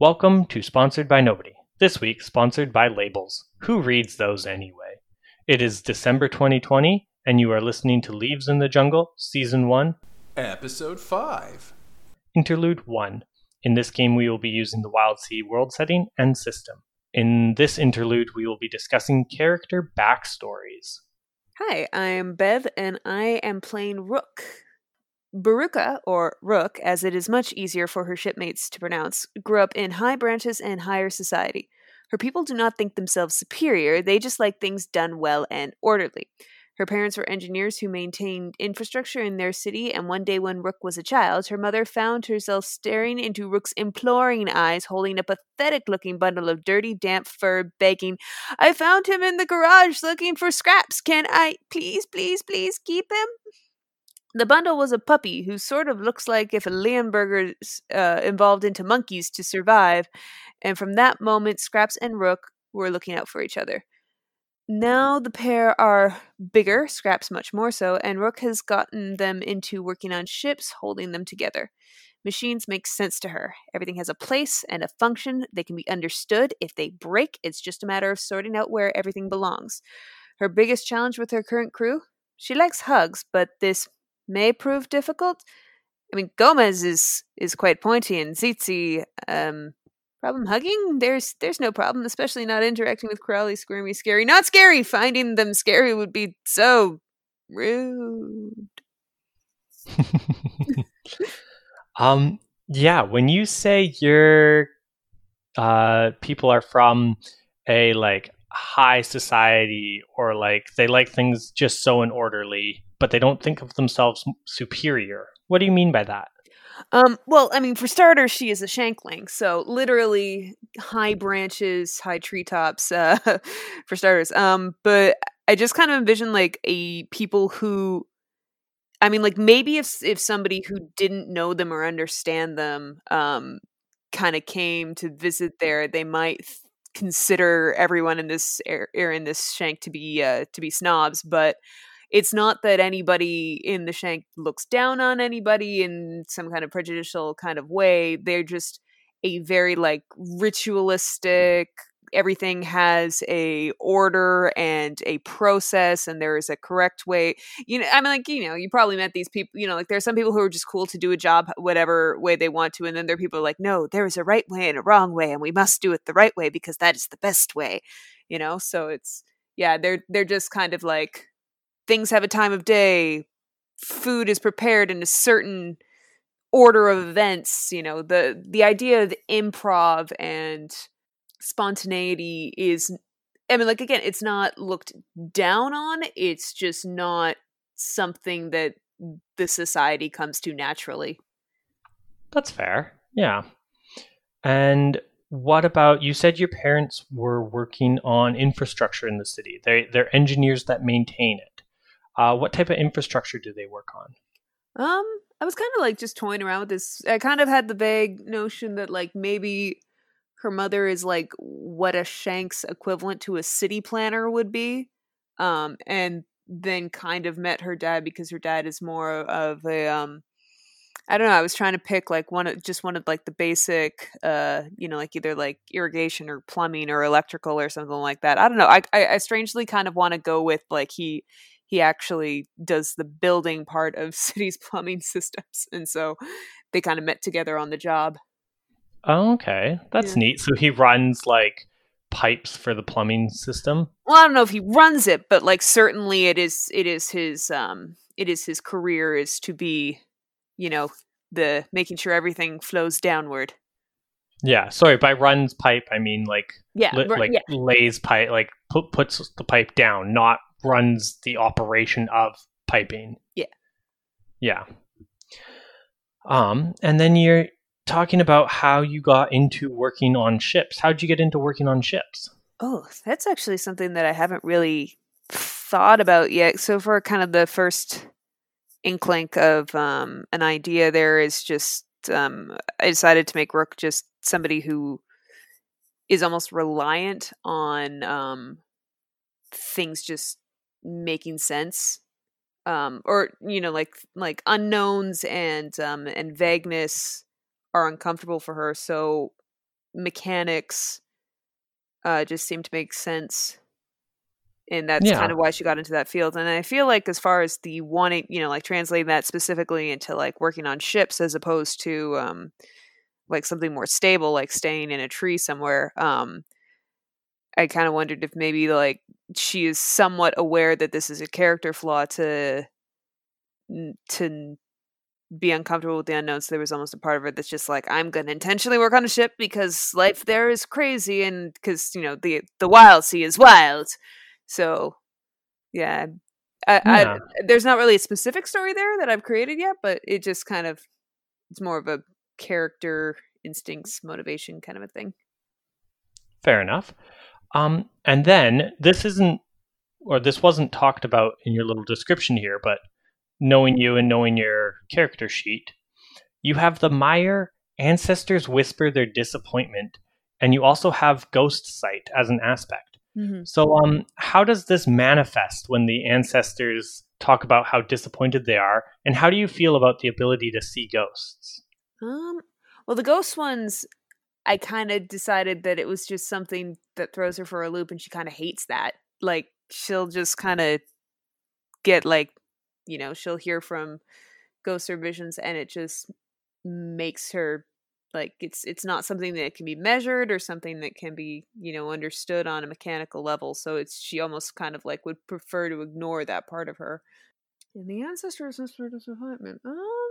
Welcome to Sponsored by Nobody. This week, sponsored by Labels. Who reads those anyway? It is December 2020, and you are listening to Leaves in the Jungle, Season 1, Episode 5. Interlude 1. In this game, we will be using the Wildsea world setting and system. In this interlude, we will be discussing character backstories. Hi, I'm Bev, and I am playing Rook. Baruka, or Rook, as it is much easier for her shipmates to pronounce, grew up in high branches and higher society. Her people do not think themselves superior, they just like things done well and orderly. Her parents were engineers who maintained infrastructure in their city, and one day when Rook was a child, her mother found herself staring into Rook's imploring eyes, holding a pathetic looking bundle of dirty, damp fur, begging, I found him in the garage looking for scraps. Can I please, please, please keep him? The bundle was a puppy who sort of looks like if a Leonberger uh, involved into monkeys to survive, and from that moment, Scraps and Rook were looking out for each other. Now the pair are bigger, Scraps much more so, and Rook has gotten them into working on ships, holding them together. Machines make sense to her. Everything has a place and a function. They can be understood. If they break, it's just a matter of sorting out where everything belongs. Her biggest challenge with her current crew? She likes hugs, but this may prove difficult. I mean, Gomez is is quite pointy, and Zitzi, um, problem hugging? There's there's no problem, especially not interacting with Crowley, squirmy, scary. Not scary. Finding them scary would be so rude. um, yeah, when you say your uh, people are from a like high society or like they like things just so in orderly but they don't think of themselves superior. What do you mean by that? Um, well, I mean, for starters, she is a shankling, so literally high branches, high treetops, uh, for starters. Um, but I just kind of envision like a people who, I mean, like maybe if if somebody who didn't know them or understand them, um, kind of came to visit there, they might th- consider everyone in this air in this shank to be uh, to be snobs, but it's not that anybody in the shank looks down on anybody in some kind of prejudicial kind of way. They're just a very like ritualistic everything has a order and a process and there is a correct way. You know i mean like you know you probably met these people you know like there are some people who are just cool to do a job whatever way they want to and then there are people like no there is a right way and a wrong way and we must do it the right way because that is the best way you know? So it's yeah they're they're just kind of like things have a time of day food is prepared in a certain order of events you know the the idea of improv and spontaneity is i mean like again it's not looked down on it's just not something that the society comes to naturally. That's fair yeah. And what about you said your parents were working on infrastructure in the city. They they're engineers that maintain it uh, what type of infrastructure do they work on? Um, I was kind of like just toying around with this. I kind of had the vague notion that like maybe her mother is like what a Shanks equivalent to a city planner would be. Um, and then kind of met her dad because her dad is more of a um I don't know. I was trying to pick like one of just one of like the basic, uh, you know, like either like irrigation or plumbing or electrical or something like that. I don't know. I I, I strangely kind of want to go with like he he actually does the building part of city's plumbing systems and so they kind of met together on the job. Oh, okay. That's yeah. neat. So he runs like pipes for the plumbing system? Well i don't know if he runs it but like certainly it is it is his um it is his career is to be you know the making sure everything flows downward. Yeah sorry by runs pipe i mean like yeah li- like yeah. lays pipe like put, puts the pipe down not runs the operation of piping. Yeah. Yeah. Um, and then you're talking about how you got into working on ships. How'd you get into working on ships? Oh, that's actually something that I haven't really thought about yet. So for kind of the first inkling of um, an idea, there is just um, I decided to make Rook just somebody who is almost reliant on um, things just making sense um or you know like like unknowns and um and vagueness are uncomfortable for her so mechanics uh, just seem to make sense. And that's Yeah. kind of why she got into that field. And I feel like, as far as the wanting, you know, like translating that specifically into like working on ships as opposed to um, like something more stable, like staying in a tree somewhere, um, I kind of wondered if maybe like she is somewhat aware that this is a character flaw to to be uncomfortable with the unknown. So there was almost a part of her that's just like, I'm going to intentionally work on a ship because life there is crazy, and because you know the the wild sea is wild. So yeah, I, Yeah. I there's not really a specific story there that I've created yet, but it just kind of it's more of a character instincts motivation kind of a thing. Fair enough. Um, and then this isn't, or this wasn't talked about in your little description here, but knowing you and knowing your character sheet, you have the Mire ancestors whisper their disappointment, and you also have ghost sight as an aspect. Mm-hmm. So, um, how does this manifest when the ancestors talk about how disappointed they are, and how do you feel about the ability to see ghosts? Um, well, the ghost ones, I kind of decided that it was just something that throws her for a loop, and she kind of hates that. Like, she'll just kind of get like, you know, she'll hear from ghosts or visions, and it just makes her like it's it's not something that can be measured or something that can be you know understood on a mechanical level. So it's she almost kind of like would prefer to ignore that part of her. And the ancestors whisper disappointment um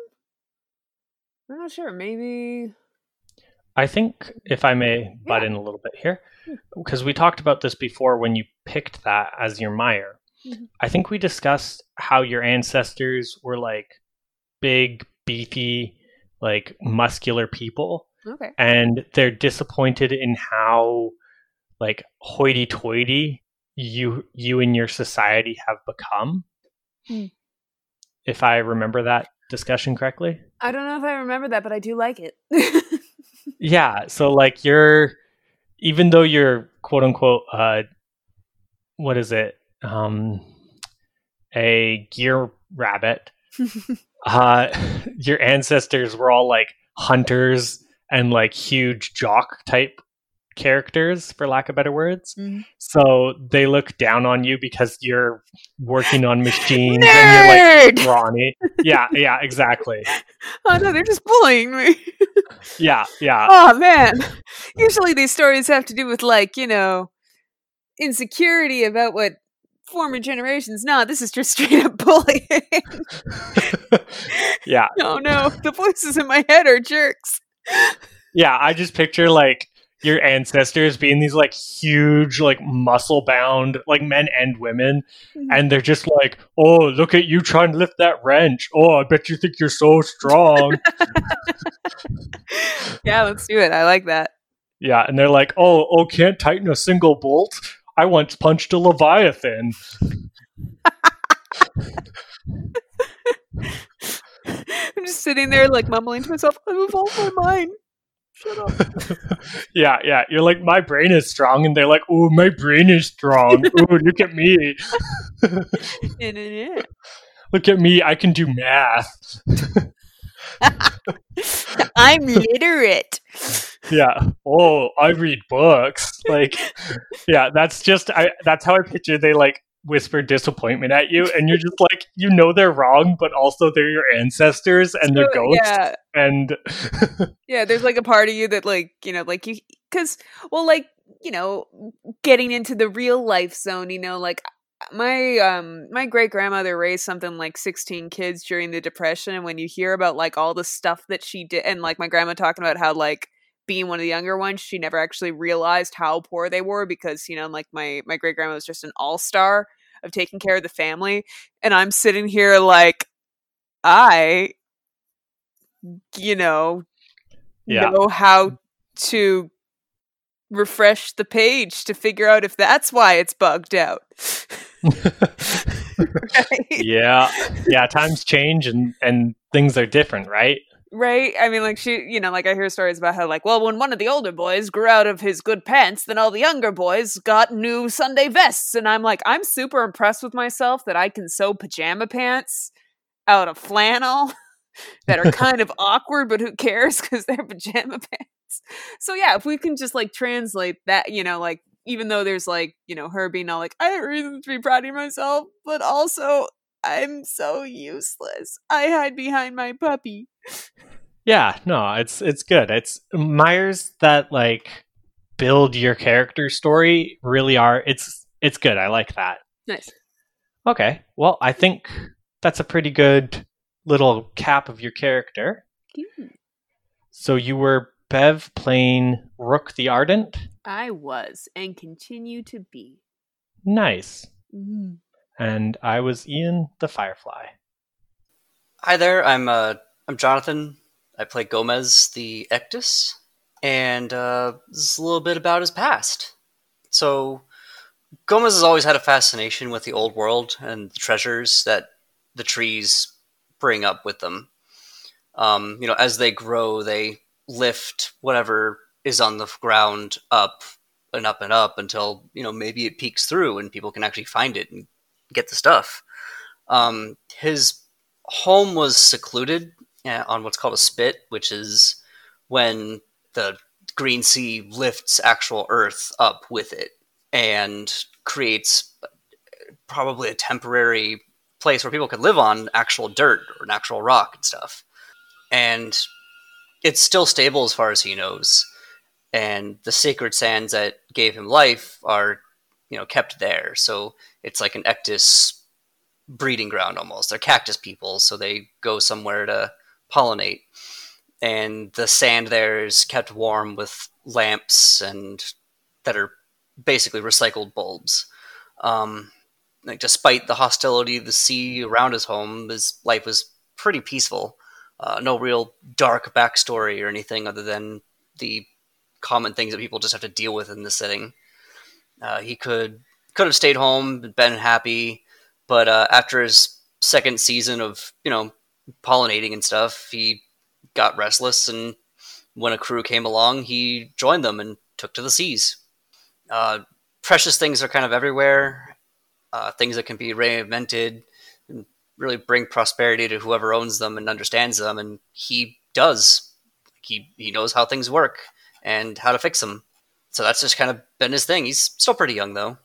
i'm not sure. Maybe I think, if I may butt in a little bit here, because we talked about this before when you picked that as your Mire. Mhm. I think we discussed how your ancestors were like big, beefy, like muscular people, okay and they're disappointed in how like hoity-toity you you and your society have become. Hmm. If I remember that discussion correctly. i don't know if i remember that but i do like it Yeah, so like you're even though you're quote unquote uh what is it? Um a gear rabbit. Uh your ancestors were all like hunters and like huge jock type characters for lack of better words. Mhm. So they look down on you because you're working on machines and you're like Nerd! brawny. Yeah, yeah, exactly. oh no they're just bullying me Yeah, yeah. oh man usually these stories have to do with like you know insecurity about what former generations no this is just straight up bullying yeah, oh no the voices in my head are jerks Yeah, I just picture like your ancestors being these like huge, like muscle bound, like men and women, mm-hmm. and they're just like, "Oh, look at you trying to lift that wrench! Oh, I bet you think you're so strong." yeah let's do it i like that yeah, and they're like, "Oh, oh, can't tighten a single bolt. I once punched a leviathan." i'm just sitting there like mumbling to myself i've evolved my mind shut up yeah, yeah, you're like, "My brain is strong," and they're like, "Oh, my brain is strong. Oh, look at me! Look at me! I can do math." i'm literate yeah oh i read books like yeah that's just i that's how i picture they like whisper disappointment at you and you're just like you know they're wrong but also they're your ancestors and they're ghosts. yeah. And Yeah, there's like a part of you that like, you know, like you cuz well like, you know, getting into the real life zone, you know, like my um my great grandmother raised something like 16 kids during the depression and when you hear about like all the stuff that she did and like my grandma talking about how like being one of the younger ones she never actually realized how poor they were because you know like my my great grandma was just an all-star of taking care of the family and i'm sitting here like i you know Yeah. know how to refresh the page to figure out if that's why it's bugged out. right? yeah yeah times change and and things are different right Right? I mean, like, she, you know, like, I hear stories about how, like, well, when one of the older boys grew out of his good pants, then all the younger boys got new Sunday vests. And I'm like, I'm super impressed with myself that I can sew pajama pants out of flannel that are kind of awkward, but who cares because they're pajama pants. so yeah, if we can just like translate that, you know, like even though there's like, you know, her being all like, I have reason to be proud of myself, but also I'm so useless. I hide behind my puppy. Yeah, no, it's it's good. It's Mires that like build your character story really are it's it's good. I like that. Nice. Okay. Well, I think that's a pretty good little cap of your character. Cute. So you were Bev playing Rook the Ardent. I was and continue to be. Nice. Mhm. And I was Ian the Firefly. Hi there, I'm uh, I'm Jonathan. I play Gomez the Ektus, and uh, this is a little bit about his past. So, Gomez has always had a fascination with the old world and the treasures that the trees bring up with them. Um, you know, as they grow, they lift whatever is on the ground up and up and up until you know maybe it peeks through and people can actually find it and get the stuff. Um, his home was secluded uh, on what's called a spit, which is when the green sea lifts actual Earth up with it and creates probably a temporary place where people could live on actual dirt or natural rock and stuff. And it's still stable as far as he knows. And the sacred sands that gave him life are, you know, kept there. So it's like an ektus breeding ground almost. They're cactus people, so they go somewhere to pollinate. And the sand there is kept warm with lamps and that are basically recycled bulbs. Um, like despite the hostility of the sea around his home, his life was pretty peaceful. Uh, no real dark backstory or anything other than the common things that people just have to deal with in this setting. Uh, he could could have stayed home, been happy, but uh, after his second season of you know pollinating and stuff, he got restless, and when a crew came along, he joined them and took to the seas. Uh, precious things are kind of everywhere, uh, things that can be reinvented and really bring prosperity to whoever owns them and understands them, and he does. He he knows how things work and how to fix them. So that's just kind of been his thing. He's still pretty young though,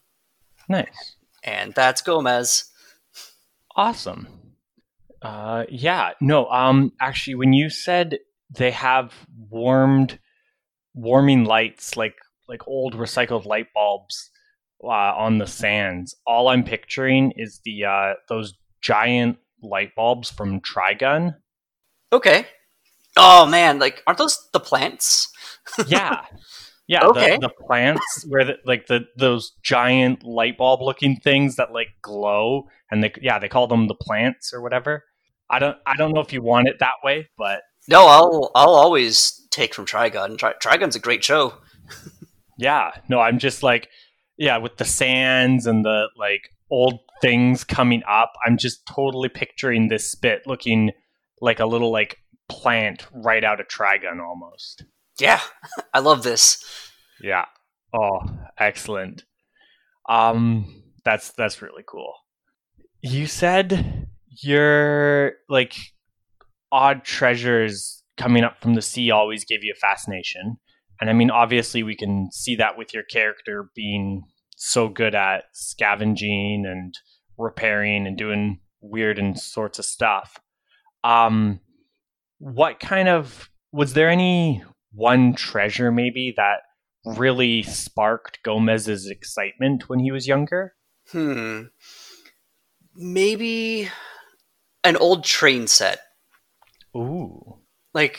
Nice. and that's Gomez. Awesome. Uh, yeah. No. Um. Actually, when you said they have warmed, warming lights like like old recycled light bulbs uh, on the sands, all I'm picturing is the uh, those giant light bulbs from Trigun. Okay. Oh man, like aren't those the plants? Yeah. Yeah, Okay. the, the plants where the, like the those giant light bulb looking things that like glow and they yeah, they call them the plants or whatever. I don't I don't know if you want it that way, but No, I'll I'll always take from Trigun. Tri- Trigun's a great show. Yeah, no, I'm just like, yeah, with the sands and the like old things coming up, I'm just totally picturing this spit looking like a little like plant right out of Trigun almost. Yeah, I love this. Yeah. Oh, excellent. Um, that's that's really cool. You said your like odd treasures coming up from the sea always gave you a fascination. And I mean, obviously, we can see that with your character being so good at scavenging and repairing and doing weird and sorts of stuff. Um, what kind of was there any one treasure maybe that really sparked Gomez's excitement when he was younger? Hmm. Maybe an old train set. Ooh. Like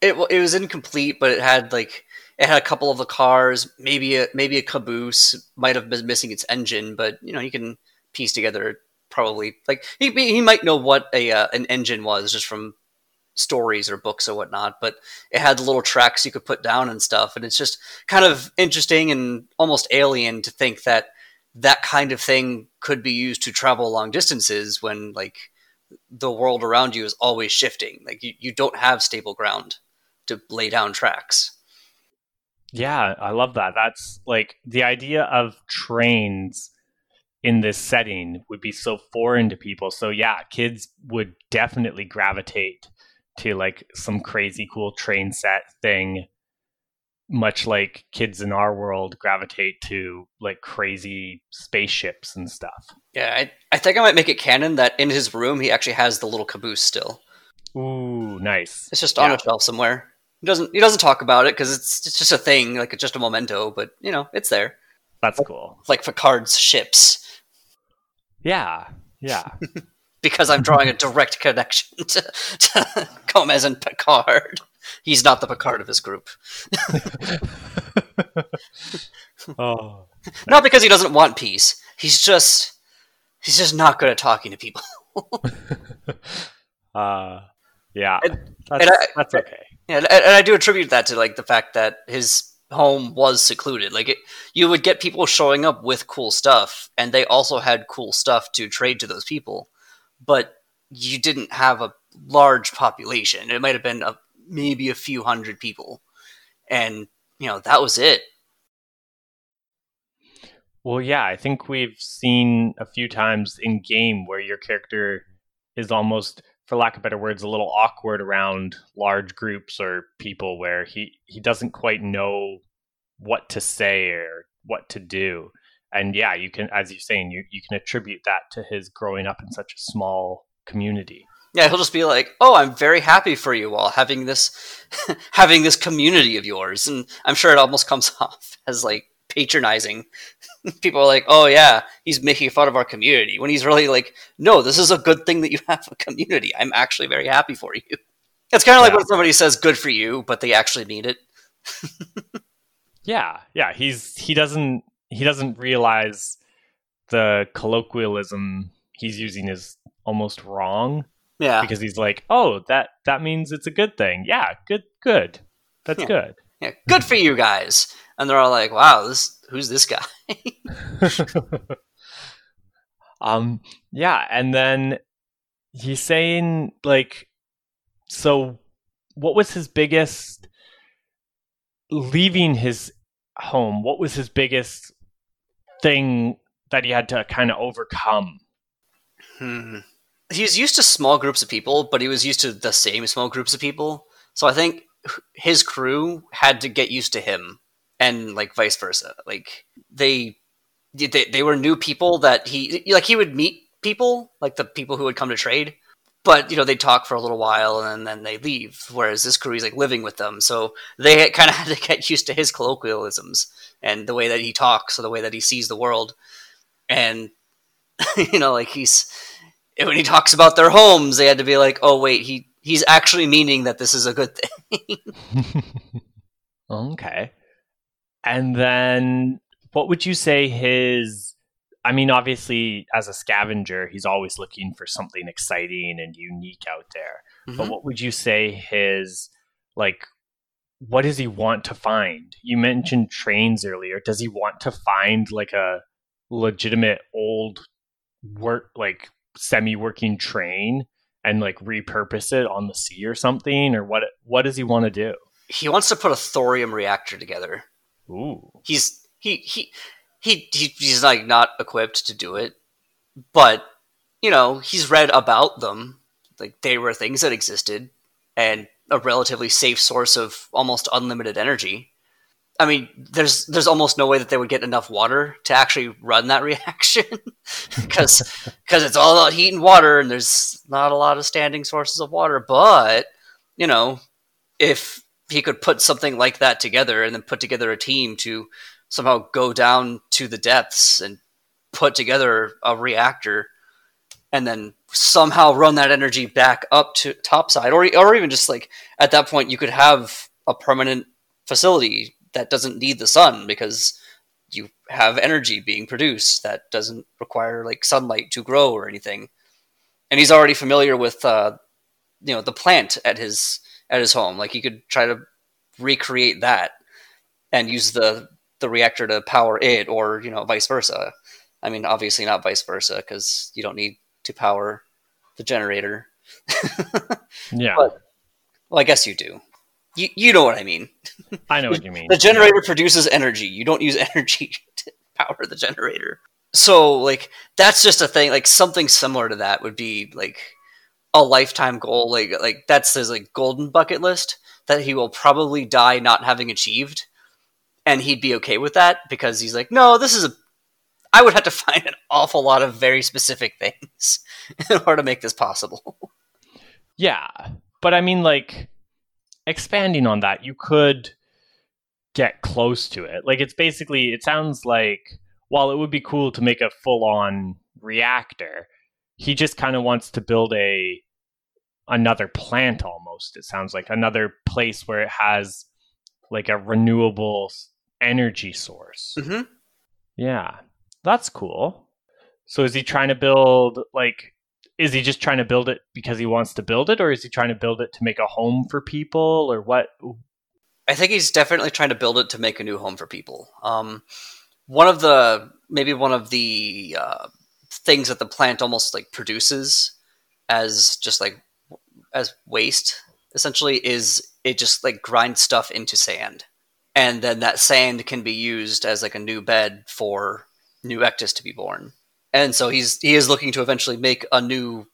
it it was incomplete, but it had like it had a couple of the cars, maybe a maybe a caboose might have been missing its engine, but you know you can piece together probably like he he might know what a uh, an engine was just from stories or books or whatnot, but it had little tracks you could put down and stuff, and it's just kind of interesting and almost alien to think that that kind of thing could be used to travel long distances when like the world around you is always shifting. Like you, you don't have stable ground to lay down tracks. Yeah, I love that. That's like the idea of trains in this setting would be so foreign to people. So yeah, kids would definitely gravitate to like some crazy cool train set thing much like kids in our world gravitate to like crazy spaceships and stuff. Yeah, I, I think I might make it canon that in his room he actually has the little caboose still. Ooh, nice. It's just on Yeah. a shelf somewhere. He doesn't he doesn't talk about it because it's it's just a thing, like it's just a memento. But you know, it's there, That's cool. like Picard's ships. Yeah, yeah. Because I'm drawing a direct connection to, to Gomez and Picard. He's not the Picard of his group. oh, Not because he doesn't want peace. He's just he's just not good at talking to people. uh, yeah. And- That's, and I- that's okay. Yeah, and, and I do attribute that to like the fact that his home was secluded. Like it, you would get people showing up with cool stuff, and they also had cool stuff to trade to those people, but you didn't have a large population. It might have been a, maybe a few hundred people, and you know that was it. Well, yeah, I think we've seen a few times in game where your character is almost, for lack of better words, a little awkward around large groups or people where he, he doesn't quite know what to say or what to do. And yeah, you can, as you're saying, you, you can attribute that to his growing up in such a small community. Yeah, he'll just be like, "Oh, I'm very happy for you all having this, having this community of yours," and I'm sure it almost comes off as like patronizing. People are like, "Oh yeah, he's making fun of our community," when he's really like, "No, this is a good thing that you have a community. I'm actually very happy for you." It's kind of like Yeah. when somebody says "good for you," but they actually mean it. Yeah, yeah, he's he doesn't he doesn't realize the colloquialism he's using is almost wrong. Yeah, because he's like, "Oh, that that means it's a good thing." Yeah, good, good. That's Yeah. good. yeah, good for you guys. And they're all like, "Wow, this who's this guy?" um, yeah, and then he's saying like, so what was his biggest leaving his home? What was his biggest thing that he had to kind of overcome? Hmm. He was used to small groups of people, but he was used to the same small groups of people. So I think his crew had to get used to him, and like vice versa. Like they, they, they were new people that he like. He would meet people like the people who would come to trade, but you know they talk for a little while and then they leave. Whereas this crew, he's like living with them, so they kind of had to get used to his colloquialisms and the way that he talks, or the way that he sees the world, and you know, like he's when he talks about their homes, they had to be like, "Oh wait, he he's actually meaning that this is a good thing." okay. And then what would you say his I mean obviously as a scavenger he's always looking for something exciting and unique out there. But Mhm. what would you say his like what does he want to find? You mentioned trains earlier. Does he want to find like a legitimate old work like semi-working train and like repurpose it on the sea or something or what what does he want to do? he wants to put a thorium reactor together. Ooh. He's he he he, he he's like not equipped to do it, but you know he's read about them. Like they were things that existed and a relatively safe source of almost unlimited energy. I mean, there's there's almost no way that they would get enough water to actually run that reaction because it's all about heat and water, and there's not a lot of standing sources of water. But you know, if he could put something like that together and then put together a team to somehow go down to the depths and put together a reactor and then somehow run that energy back up to topside or or even just like at that point you could have a permanent facility that doesn't need the sun because you have energy being produced that doesn't require like sunlight to grow or anything. And he's already familiar with uh, you know the plant at his at his home. Like he could try to recreate that and use the the reactor to power it or you know vice versa. I mean obviously not vice versa because you don't need to power the generator. Yeah. But- well i guess you do. You, you know what i mean. I know what you mean. the generator produces energy. You don't use energy to power the generator. So like that's just a thing like something similar to that would be like a lifetime goal. Like like that's his like golden bucket list that he will probably die not having achieved and he'd be okay with that because he's like, no, this is a. I would have to find an awful lot of very specific things in order to make this possible. Yeah, but I mean, like expanding on that, you could get close to it. Like it's basically, it sounds like while it would be cool to make a full-on reactor, he just kind of wants to build a another plant almost. It sounds like another place where it has like a renewable energy source. Mm-hmm. Yeah, that's cool. So is he trying to build like is he just trying to build it because he wants to build it or is he trying to build it to make a home for people or what I think he's definitely trying to build it to make a new home for people. Um, one of the maybe one of the uh, things that the plant almost like produces as just like as waste essentially is it just like grinds stuff into sand and then that sand can be used as like a new bed for new ektus to be born. And so he's he is looking to eventually make a new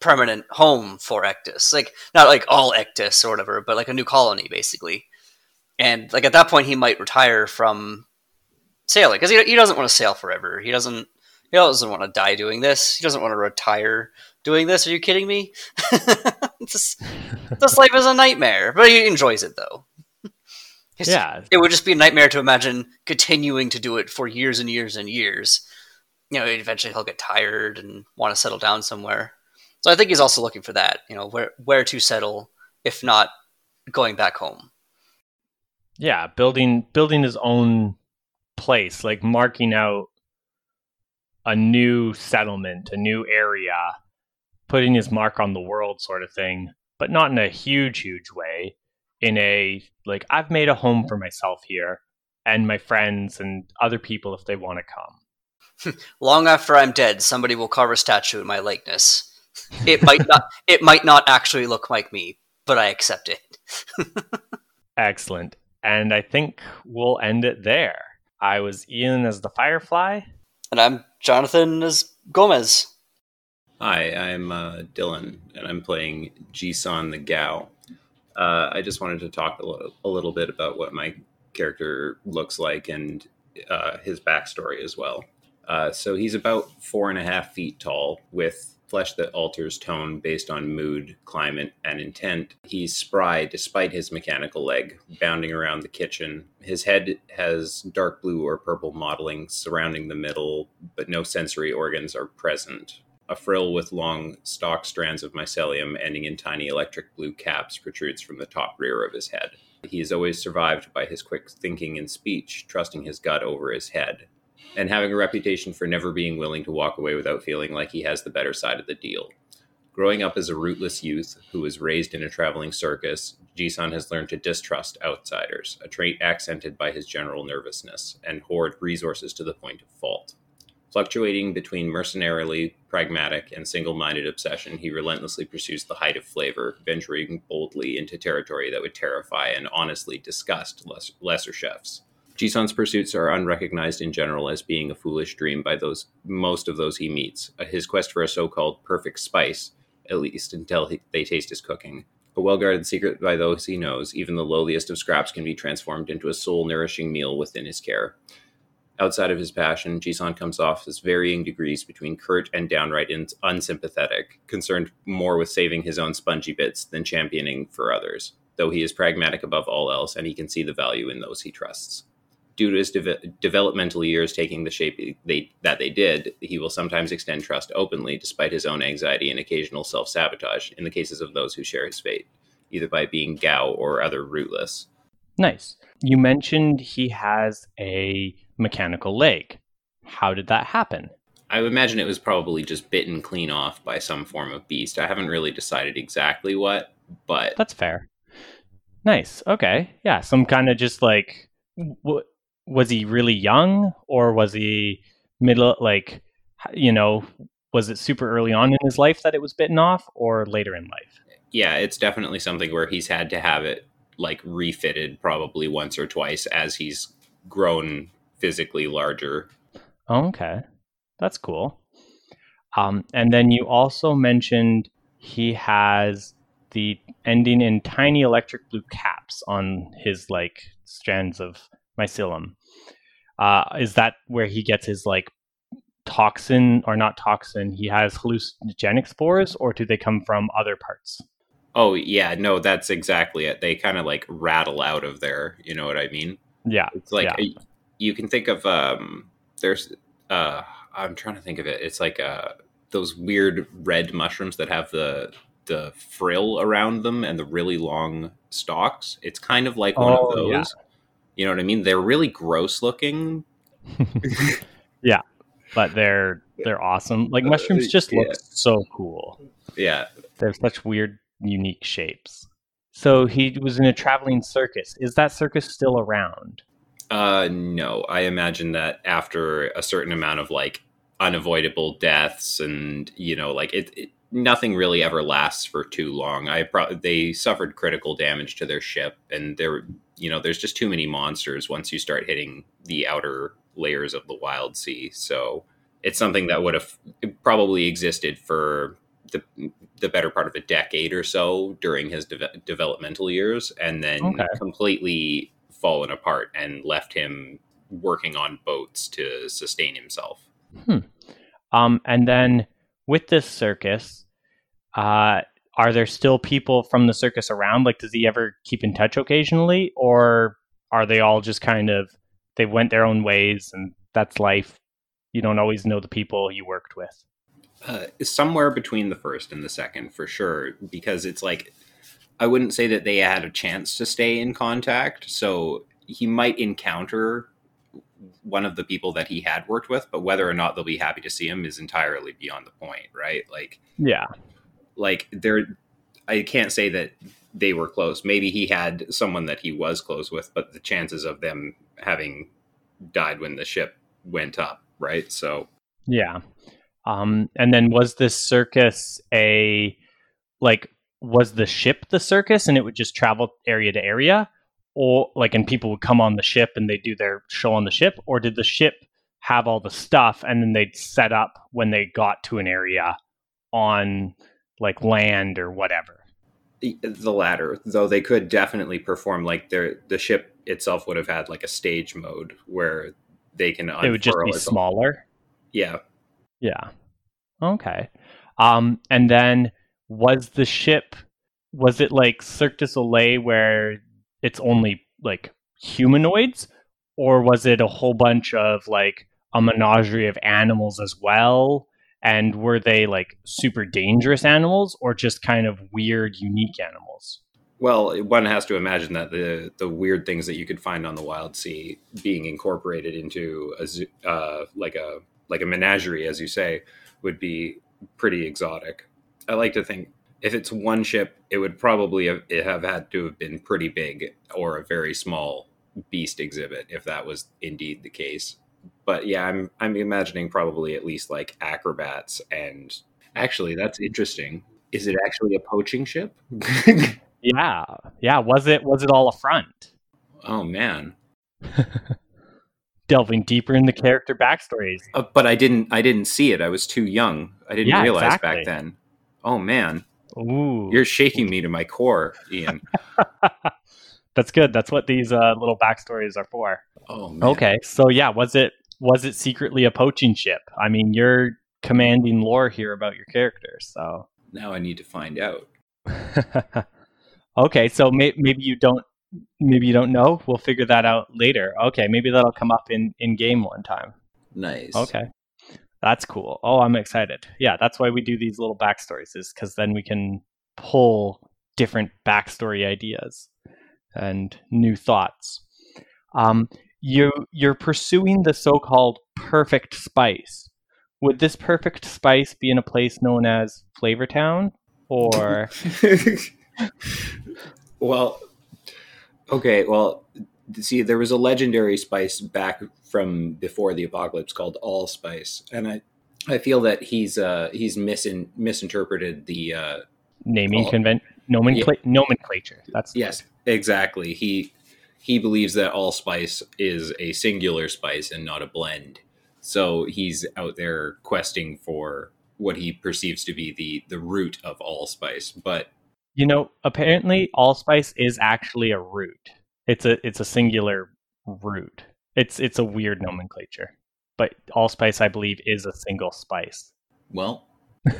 permanent home for ektus. Like not like all ektus or whatever but like a new colony basically. And like at that point he might retire from sailing because he, he doesn't want to sail forever. He doesn't he doesn't want to die doing this. He doesn't want to retire doing this. Are you kidding me? This, this life is a nightmare. But he enjoys it though It's- Yeah. it would just be a nightmare to imagine continuing to do it for years and years and years. You know eventually he'll get tired and want to settle down somewhere. So i think he's also looking for that you know where where to settle if not going back home. Yeah, building building his own place, like marking out a new settlement, a new area, putting his mark on the world sort of thing, but not in a huge huge way, in a like I've made a home for myself here and my friends and other people if they want to come. long after i'm dead somebody will carve a statue in my likeness it might not it might not actually look like me but i accept it Excellent. And I think we'll end it there. I was Ian as the Firefly. and i'm jonathan as gomez Hi, I'm uh, Dylan, and I'm playing Jisan the Gau. Uh, I just wanted to talk a little, a little bit about what my character looks like and uh, his backstory as well. Uh, so he's about four and a half feet tall, with flesh that alters tone based on mood, climate, and intent. He's spry despite his mechanical leg, bounding around the kitchen. His head has dark blue or purple mottling surrounding the middle, but no sensory organs are present. A frill with long stalk strands of mycelium ending in tiny electric blue caps protrudes from the top rear of his head. He is always survived by his quick thinking and speech, trusting his gut over his head, and having a reputation for never being willing to walk away without feeling like he has the better side of the deal. Growing up as a rootless youth who was raised in a traveling circus, Jisan has learned to distrust outsiders, a trait accented by his general nervousness, and hoard resources to the point of fault. Fluctuating between mercenarily pragmatic and single minded obsession, he relentlessly pursues the height of flavor, venturing boldly into territory that would terrify and honestly disgust less- lesser chefs. Jisan's pursuits are unrecognized in general as being a foolish dream by those most of those he meets. Uh, His quest for a so-called perfect spice, at least until he, they taste his cooking, a well-guarded secret by those he knows. Even the lowliest of scraps can be transformed into a soul-nourishing meal within his care. Outside of his passion, Jisan comes off as varying degrees between curt and downright unsympathetic, concerned more with saving his own spongy bits than championing for others, though he is pragmatic above all else and he can see the value in those he trusts. Due to his de- developmental years taking the shape they, that they did, he will sometimes extend trust openly despite his own anxiety and occasional self sabotage in the cases of those who share his fate, either by being Gau or other rootless. Nice. You mentioned he has a mechanical leg. How did that happen? I would imagine it was probably just bitten clean off by some form of beast. I haven't really decided exactly what, but That's fair. Nice. Okay. Yeah. Some kind of just like, w- was he really young or was he middle? Like, you know, was it super early on in his life that it was bitten off, or later in life? yeah, it's definitely something where he's had to have it like refitted probably once or twice as he's grown physically larger. Oh, okay, that's cool. Um, and then you also mentioned he has the ending in tiny electric blue caps on his like strands of mycelium. Uh, is that where he gets his like toxin or not toxin? He has hallucinogenic spores, or do they come from other parts? Oh yeah, no, that's exactly it. They kind of like rattle out of there. You know what I mean? Yeah, It's like Yeah. You can think of um there's uh I'm trying to think of it. It's like uh those weird red mushrooms that have the the frill around them and the really long stalks. It's kind of like one Oh, of those. yeah. You know what I mean? They're really gross looking. Yeah, but they're they're awesome. Like mushrooms just look yeah. so cool. Yeah. they're such weird, unique shapes. So he was in a traveling circus. Is that circus still around? Uh no, I imagine that after a certain amount of like unavoidable deaths and you know like it, it nothing really ever lasts for too long. I pro- they suffered critical damage to their ship and there you know there's just too many monsters once you start hitting the outer layers of the wild sea. So it's something that would have probably existed for the the better part of a decade or so during his de- developmental years and then Okay. completely fallen apart and left him working on boats to sustain himself. Um, and then with this circus, uh, are there still people from the circus around? Like, does he ever keep in touch occasionally, or are they all just kind of they went their own ways and that's life? You don't always know the people you worked with. Uh, somewhere between the first and the second, for sure, because it's like I wouldn't say that they had a chance to stay in contact. So he might encounter one of the people that he had worked with, but whether or not they'll be happy to see him is entirely beyond the point, right? Like, Yeah, like there, I can't say that they were close. Maybe he had someone that he was close with, but the chances of them having died when the ship went up, right? So yeah. Um, and then was this circus a like was the ship the circus and it would just travel area to area? Or like and people would come on the ship and they'd do their show on the ship? Or did the ship have all the stuff and then they'd set up when they got to an area on like land or whatever? The latter. Though they could definitely perform like their the ship itself would have had like a stage mode where they can it would just be smaller? Yeah. Yeah. Okay. Um and then was the ship was it like cirque du soleil where it's only like humanoids? Or was it a whole bunch of like a menagerie of animals as well? And were they like super dangerous animals or just kind of weird unique animals? Well one has to imagine that the the weird things that you could find on the wild sea being incorporated into a uh, like a like a menagerie as you say would be pretty exotic i like to think if it's one ship it would probably have, have had to have been pretty big or a very small beast exhibit if that was indeed the case but yeah i'm i'm imagining probably at least like acrobats and actually that's interesting is it actually a poaching ship yeah yeah was it was it all a front oh man delving deeper in the character backstories Uh, but I didn't. I didn't see it. I was too young. I didn't Yeah, realize exactly. back then. Oh man, Ooh. you're shaking me to my core, Ian. That's good. That's what these uh, little backstories are for. Oh man. Okay, so yeah, was it was it secretly a poaching ship? I mean, you're commanding lore here about your character, so. Now I need to find out. okay, so may- maybe you don't maybe you don't know. We'll figure that out later. Okay, maybe that'll come up in in game one time. Nice. Okay. That's cool. Oh, I'm excited. Yeah, that's why we do these little backstories, is because then we can pull different backstory ideas and new thoughts. Um, you you're pursuing the so-called perfect spice. Would this perfect spice be in a place known as Flavortown, or well, okay. Well, see, there was a legendary spice back from before the apocalypse called allspice, and I, I feel that he's uh he's misin- misinterpreted the uh naming Oh. convent nomencla- nomenclature? That's Yes, exactly. He he believes that allspice is a singular spice and not a blend. So he's out there questing for what he perceives to be the the root of allspice. But You know, apparently allspice is actually a root. It's a it's a singular root. It's it's a weird nomenclature, but allspice, I believe, is a single spice. Well,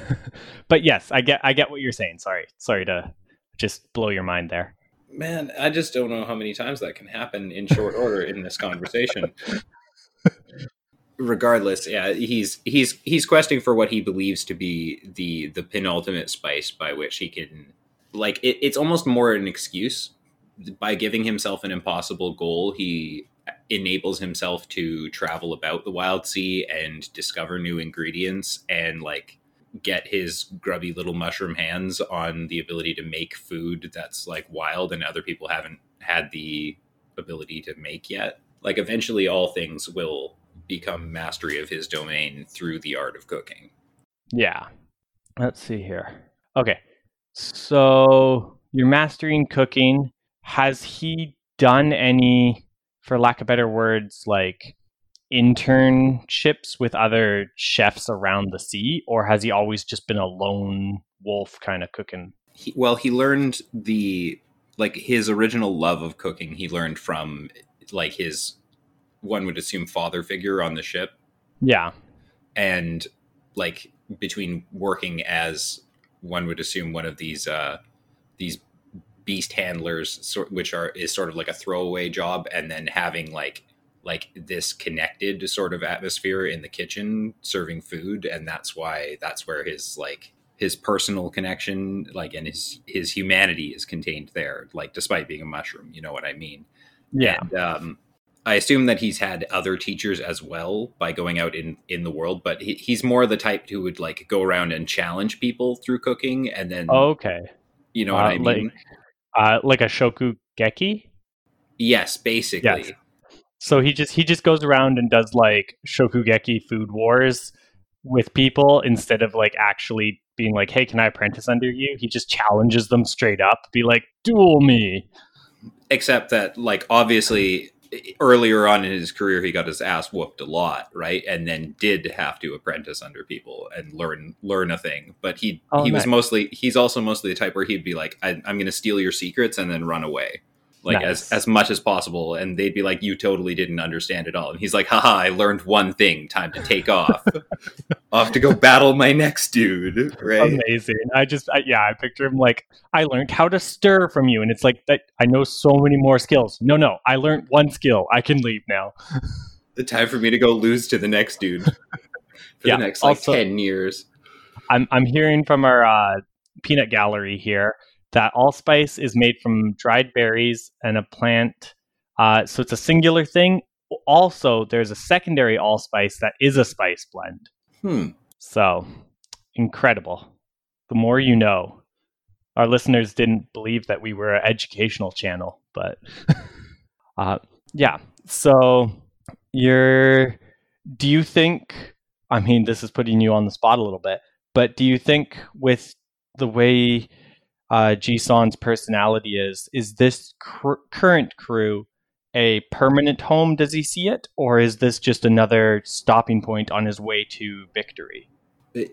but yes, I get I get what you're saying. Sorry, sorry to just blow your mind there. Man, I just don't know how many times that can happen in short order in this conversation. Regardless, yeah, he's he's he's questing for what he believes to be the the penultimate spice by which he can like it, it's almost more an excuse by giving himself an impossible goal he enables himself to travel about the Wildsea and discover new ingredients and like get his grubby little mushroom hands on the ability to make food that's like wild and other people haven't had the ability to make yet. Like eventually all things will become mastery of his domain through the art of cooking. Yeah. Let's see here. Okay. So you're mastering cooking. Has he done any, for lack of better words, like internships with other chefs around the sea, or has he always just been a lone wolf kind of cooking? He, well, he learned the like his original love of cooking. He learned from like his one would assume father figure on the ship. Yeah, and like between working as one would assume one of these uh these beast handlers which are is sort of like a throwaway job and then having like like this connected sort of atmosphere in the kitchen serving food and that's why that's where his like his personal connection like and his his humanity is contained there like despite being a mushroom you know what i mean? Yeah. And, um i assume that he's had other teachers as well by going out in in the world but he, he's more the type who would like go around and challenge people through cooking and then okay. You know what uh, i mean? like, uh like a shokugeki yes basically yes. So he just he just goes around and does like shokugeki food wars with people instead of like actually being like, "Hey, can I apprentice under you?" He just challenges them straight up, be like, "Duel me." Except that like obviously earlier on in his career he got his ass whooped a lot, right? And then did have to apprentice under people and learn learn a thing. But he Oh, he was mostly he's also mostly the type where he'd be like, I, "I'm going to steal your secrets and then run away." Like Nice. as as much as possible and they'd be like you totally didn't understand it all and he's like haha i learned one thing time to take off off to go battle my next dude right Amazing. I just I, yeah, I picture him like I learned how to stir from you, and it's like that. I know so many more skills. No, no, I learned one skill. I can leave now. the time for me to go lose to the next dude for Yeah, the next like also- 10 years I'm I'm hearing from our uh, peanut gallery here that allspice is made from dried berries and a plant. Uh, so it's a singular thing. Also, there's a secondary allspice that is a spice blend. hmm So incredible. The more you know. Our listeners didn't believe that we were an educational channel, but uh, yeah. So you're. Do you think? I mean, this is putting you on the spot a little bit, but do you think with the way uh, Jisun's personality is, is this cr- current crew a permanent home? Does he see it, or is this just another stopping point on his way to victory?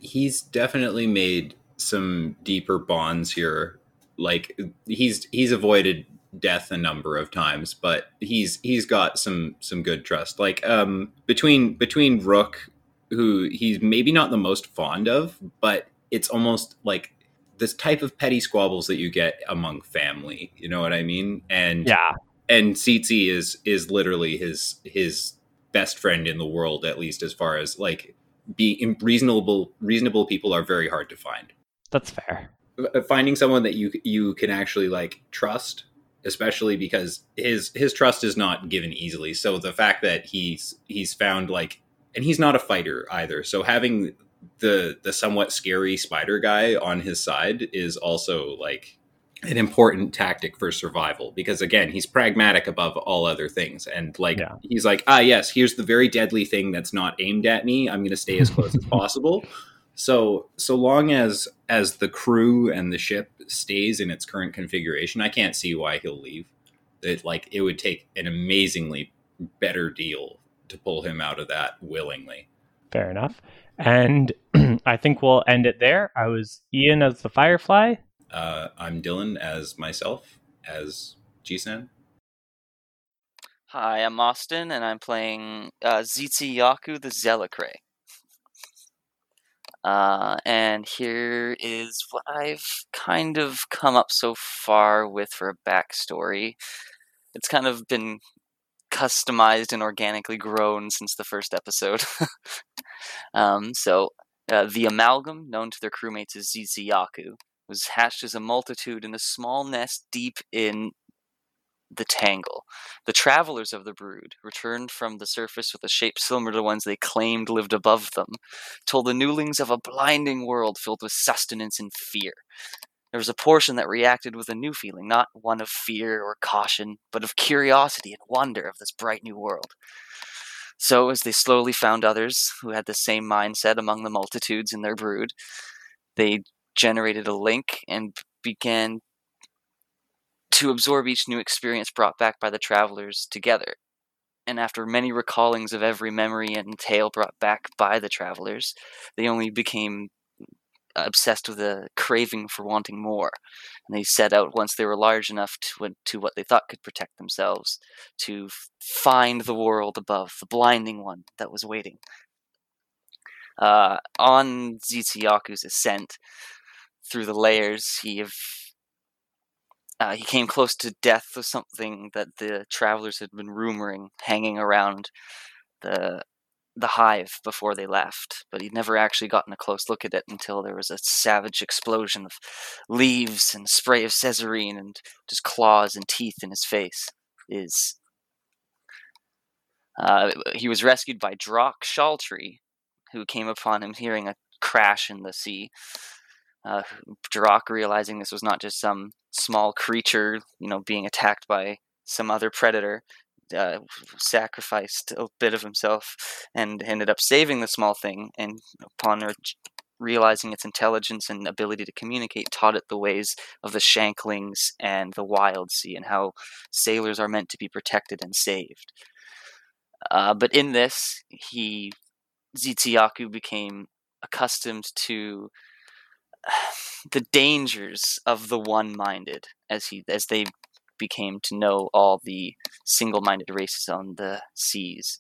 he's definitely made some deeper bonds here like he's he's avoided death a number of times but he's he's got some some good trust like um between between rook who he's maybe not the most fond of but it's almost like this type of petty squabbles that you get among family you know what i mean and Yeah, and Tsitsi is is literally his his best friend in the world, at least as far as like be reasonable reasonable people are very hard to find. that's fair. Uh, Finding someone that you you can actually like trust, especially because his his trust is not given easily. So the fact that he's he's found like and he's not a fighter either. So having the the somewhat scary spider guy on his side is also like an important tactic for survival because again he's pragmatic above all other things. And like Yeah. he's like ah yes here's the very deadly thing that's not aimed at me. I'm going to stay as close as possible. So so long as as the crew and the ship stays in its current configuration i can't see why he'll leave. It like it would take an amazingly better deal to pull him out of that willingly. Fair enough. And I think we'll end it there. I was Ian as the Firefly. uh, i'm dylan as myself as gsan Hi, I'm Austin, and I'm playing uh, Zitzi Yaku the Tzelicrae. Uh, and here is what I've kind of come up so far with for a backstory. It's kind of been customized and organically grown since the first episode. um, so, uh, the amalgam, known to their crewmates as Ziziyaku, was hatched as a multitude in a small nest deep in the tangle. The travelers of the brood, returned from the surface with a shape similar to the ones they claimed lived above them, told the newlings of a blinding world filled with sustenance and fear. There was a portion that reacted with a new feeling, not one of fear or caution, but of curiosity and wonder of this bright new world. So, as they slowly found others who had the same mindset among the multitudes in their brood, they generated a link and began to absorb each new experience brought back by the travelers together. And after many recallings of every memory and tale brought back by the travelers, they only became obsessed with a craving for wanting more. And they set out once they were large enough to, to what they thought could protect themselves, to find the world above, the blinding one that was waiting. Uh, on Zitsuyaku's ascent through the layers, he have uh, he came close to death with something that the travelers had been rumoring hanging around the the hive before they left, but he'd never actually gotten a close look at it until there was a savage explosion of leaves and spray of Caesarine and just claws and teeth in his face. Is uh, he was rescued by Drock Shaltree, who came upon him hearing a crash in the sea. Uh, Drock, realizing this was not just some small creature, you know, being attacked by some other predator, uh, sacrificed a bit of himself and ended up saving the small thing. And upon realizing its intelligence and ability to communicate, taught it the ways of the Shanklings and the Wildsea and how sailors are meant to be protected and saved. Uh, but in this, he Zitsuyaku became accustomed to the dangers of the one-minded as he as they became to know all the single-minded races on the seas.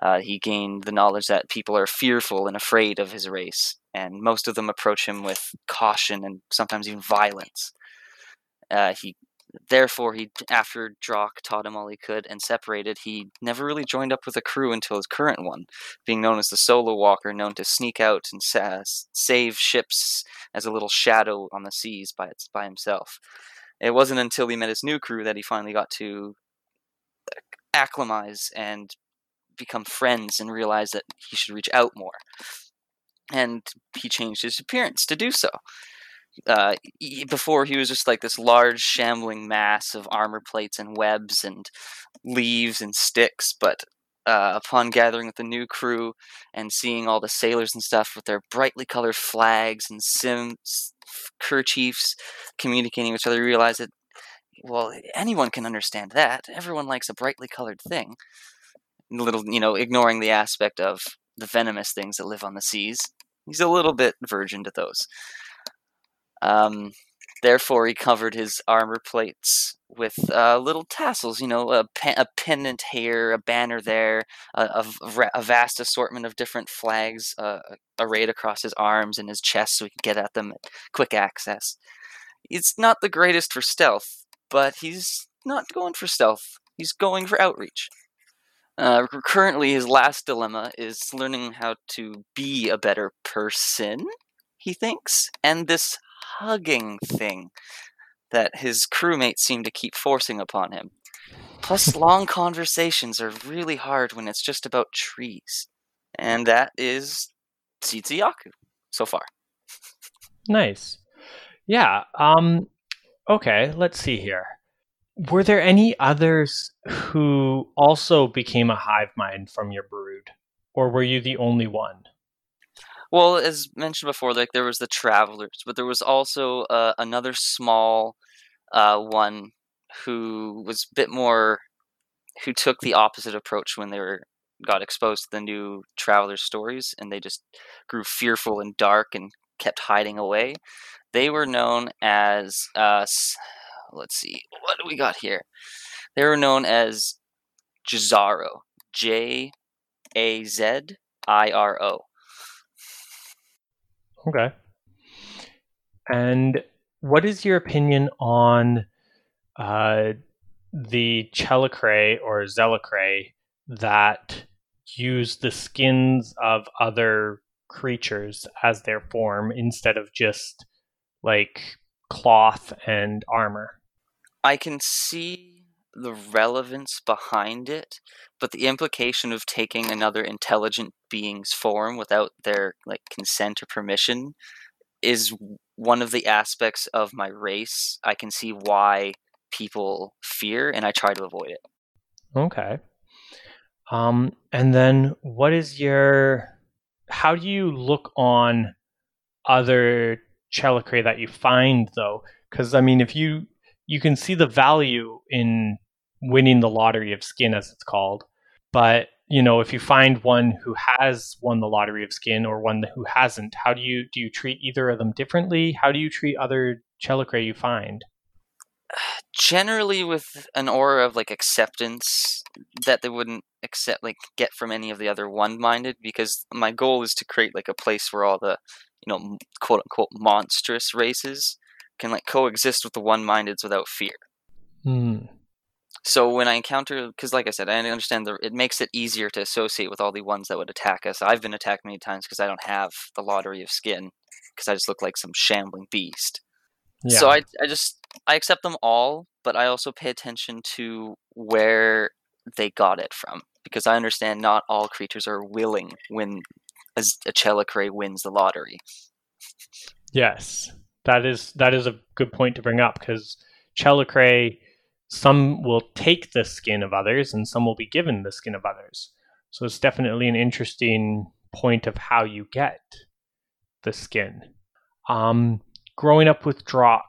Uh, he gained the knowledge that people are fearful and afraid of his race, and most of them approach him with caution and sometimes even violence. Uh, he Therefore, he after Drock taught him all he could and separated, he never really joined up with a crew until his current one, being known as the Solo Walker, known to sneak out and sa- save ships as a little shadow on the seas by its, by himself. It wasn't until he met his new crew that he finally got to acclimatize and become friends and realize that he should reach out more. And he changed his appearance to do so uh, before he was just like this large shambling mass of armor plates and webs and leaves and sticks but uh, upon gathering with the new crew and seeing all the sailors and stuff with their brightly colored flags and sim kerchiefs communicating with each other, realized that well, anyone can understand that. Everyone likes a brightly colored thing. Little, you know, ignoring the aspect of the venomous things that live on the seas. He's a little bit virgin to those. Um, therefore, he covered his armor plates with uh, little tassels, you know, a, pe- a pendant here, a banner there, a, a, a vast assortment of different flags uh, arrayed across his arms and his chest so he could get at them at quick access. It's not the greatest for stealth, but he's not going for stealth. He's going for outreach. Uh, currently, his last dilemma is learning how to be a better person, he thinks, and this hugging thing that his crewmates seem to keep forcing upon him. Plus, long conversations are really hard when it's just about trees. And that is Zitsuyaku so far. Nice. Yeah. Um okay, let's see here. Were there any others who also became a hive mind from your brood? Or were you the only one? Well, as mentioned before, like there was the travelers, but there was also uh, another small uh, one who was a bit more, who took the opposite approach when they were got exposed to the new travelers' stories, and they just grew fearful and dark and kept hiding away. They were known as, uh, let's see, what do we got here? They were known as Jazaro. J A Z I R O. Okay. And what is your opinion on uh, the Chelicrae or Zelicrae that use the skins of other creatures as their form instead of just like cloth and armor? I can see the relevance behind it, but the implication of taking another intelligent being's form without their like consent or permission is one of the aspects of my race. I can see why people fear and I try to avoid it. Okay. Um, and then what is your how do you look on other Chelicrae that you find though? Because I mean, if you you can see the value in winning the lottery of skin, as it's called, but you know, if you find one who has won the lottery of skin or one who hasn't, how do you do you treat either of them differently? How do you treat other Chelicrae you find? Generally, with an aura of like acceptance that they wouldn't accept, like get from any of the other one-minded, because my goal is to create like a place where all the, you know, quote unquote monstrous races can like coexist with the one-mindeds without fear. Hmm. So when I encounter, because like I said, I understand the, it makes it easier to associate with all the ones that would attack us. I've been attacked many times because I don't have the lottery of skin, because I just look like some shambling beast. Yeah. So I, I just I accept them all, but I also pay attention to where they got it from because I understand not all creatures are willing when a, a Chelicrae wins the lottery. Yes, that is that is a good point to bring up because Chelicrae, some will take the skin of others and some will be given the skin of others. So it's definitely an interesting point of how you get the skin. Um, growing up with Drock,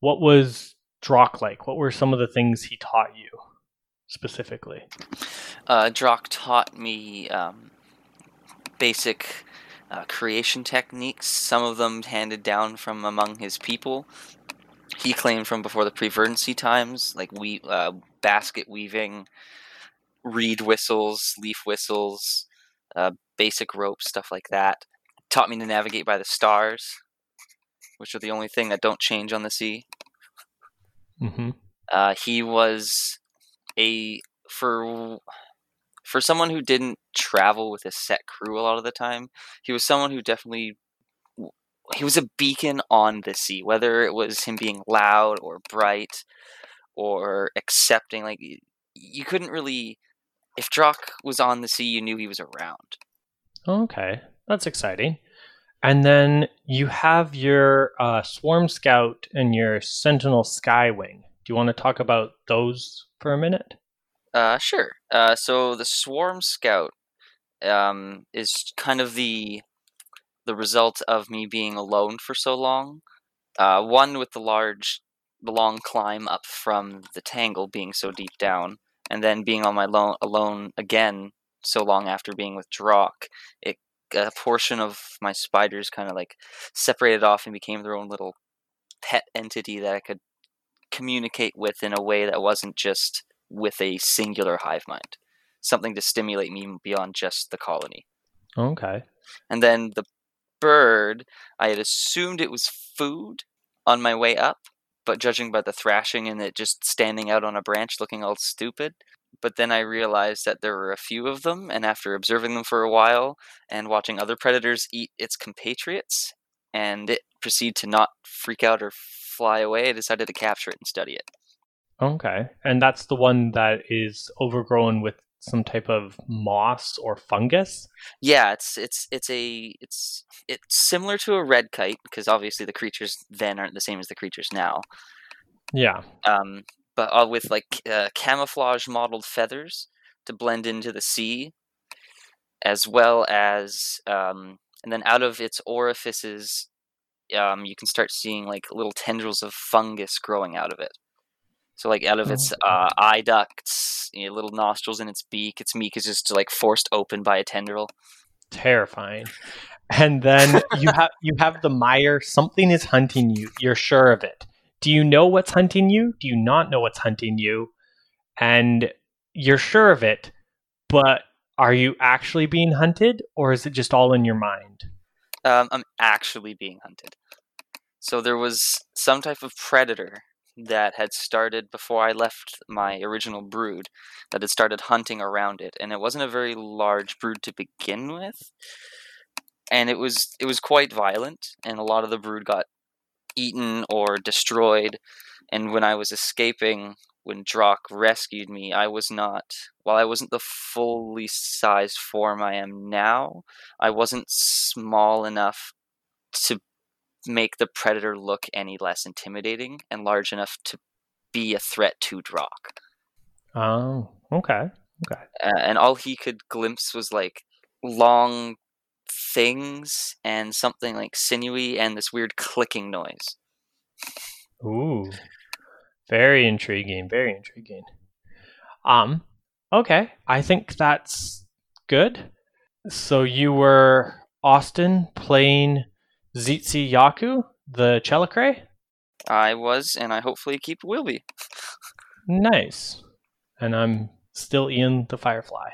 what was Drock like? What were some of the things he taught you specifically? Uh, Drock taught me um, basic uh, creation techniques, some of them handed down from among his people. He claimed from before the pre-verdancy times, like we uh, basket weaving, reed whistles, leaf whistles, uh, basic ropes, stuff like that. Taught me to navigate by the stars, which are the only thing that don't change on the sea. Mm-hmm. Uh, he was a for for someone who didn't travel with a set crew a lot of the time. He was someone who definitely he was a beacon on the sea, whether it was him being loud or bright or accepting. Like you couldn't really, if Drock was on the sea, you knew he was around. Okay, that's exciting. And then you have your uh, Swarm Scout and your Sentinel Skywing. Do you want to talk about those for a minute? Uh, sure. Uh, so the Swarm Scout um, is kind of the the result of me being alone for so long. Uh, one with the large, the long climb up from the tangle being so deep down, and then being on my lo- alone again so long after being with Drock. It a portion of my spiders kind of like separated off and became their own little pet entity that I could communicate with in a way that wasn't just with a singular hive mind. Something to stimulate me beyond just the colony. Okay. And then the bird, I had assumed it was food on my way up, but judging by the thrashing and it just standing out on a branch looking all stupid. But then I realized that there were a few of them, and after observing them for a while and watching other predators eat its compatriots, and it proceed to not freak out or fly away, I decided to capture it and study it. Okay. And that's the one that is overgrown with some type of moss or fungus? Yeah, it's it's it's a it's it's similar to a red kite because obviously the creatures then aren't the same as the creatures now. Yeah. Um, but uh, with like uh, camouflage modeled feathers to blend into the sea, as well as um, and then out of its orifices, um, you can start seeing like little tendrils of fungus growing out of it. So like out of its uh, eye ducts, you know, little nostrils in its beak, its beak is just like forced open by a tendril. Terrifying. And then you have you have the mire. Something is hunting you. You're sure of it. Do you know what's hunting you? Do you not know what's hunting you? And you're sure of it, but are you actually being hunted or is it just all in your mind? Um, I'm actually being hunted. So there was some type of predator that had started before I left my original brood that had started hunting around it, and it wasn't a very large brood to begin with. And it was it was quite violent, and a lot of the brood got eaten or destroyed. And when I was escaping, when Drock rescued me, I was not, while I wasn't the fully sized form I am now, I wasn't small enough to make the predator look any less intimidating and large enough to be a threat to Drock. Oh, okay. Okay. Uh, and all he could glimpse was like long things and something like sinewy and this weird clicking noise. Ooh. Very intriguing. Very intriguing. Um, okay. I think that's good. So you were Austin playing Zitzi Yaku, the Chelicrae? I was, and I hopefully keep will be. Nice. And I'm still Ian the Firefly.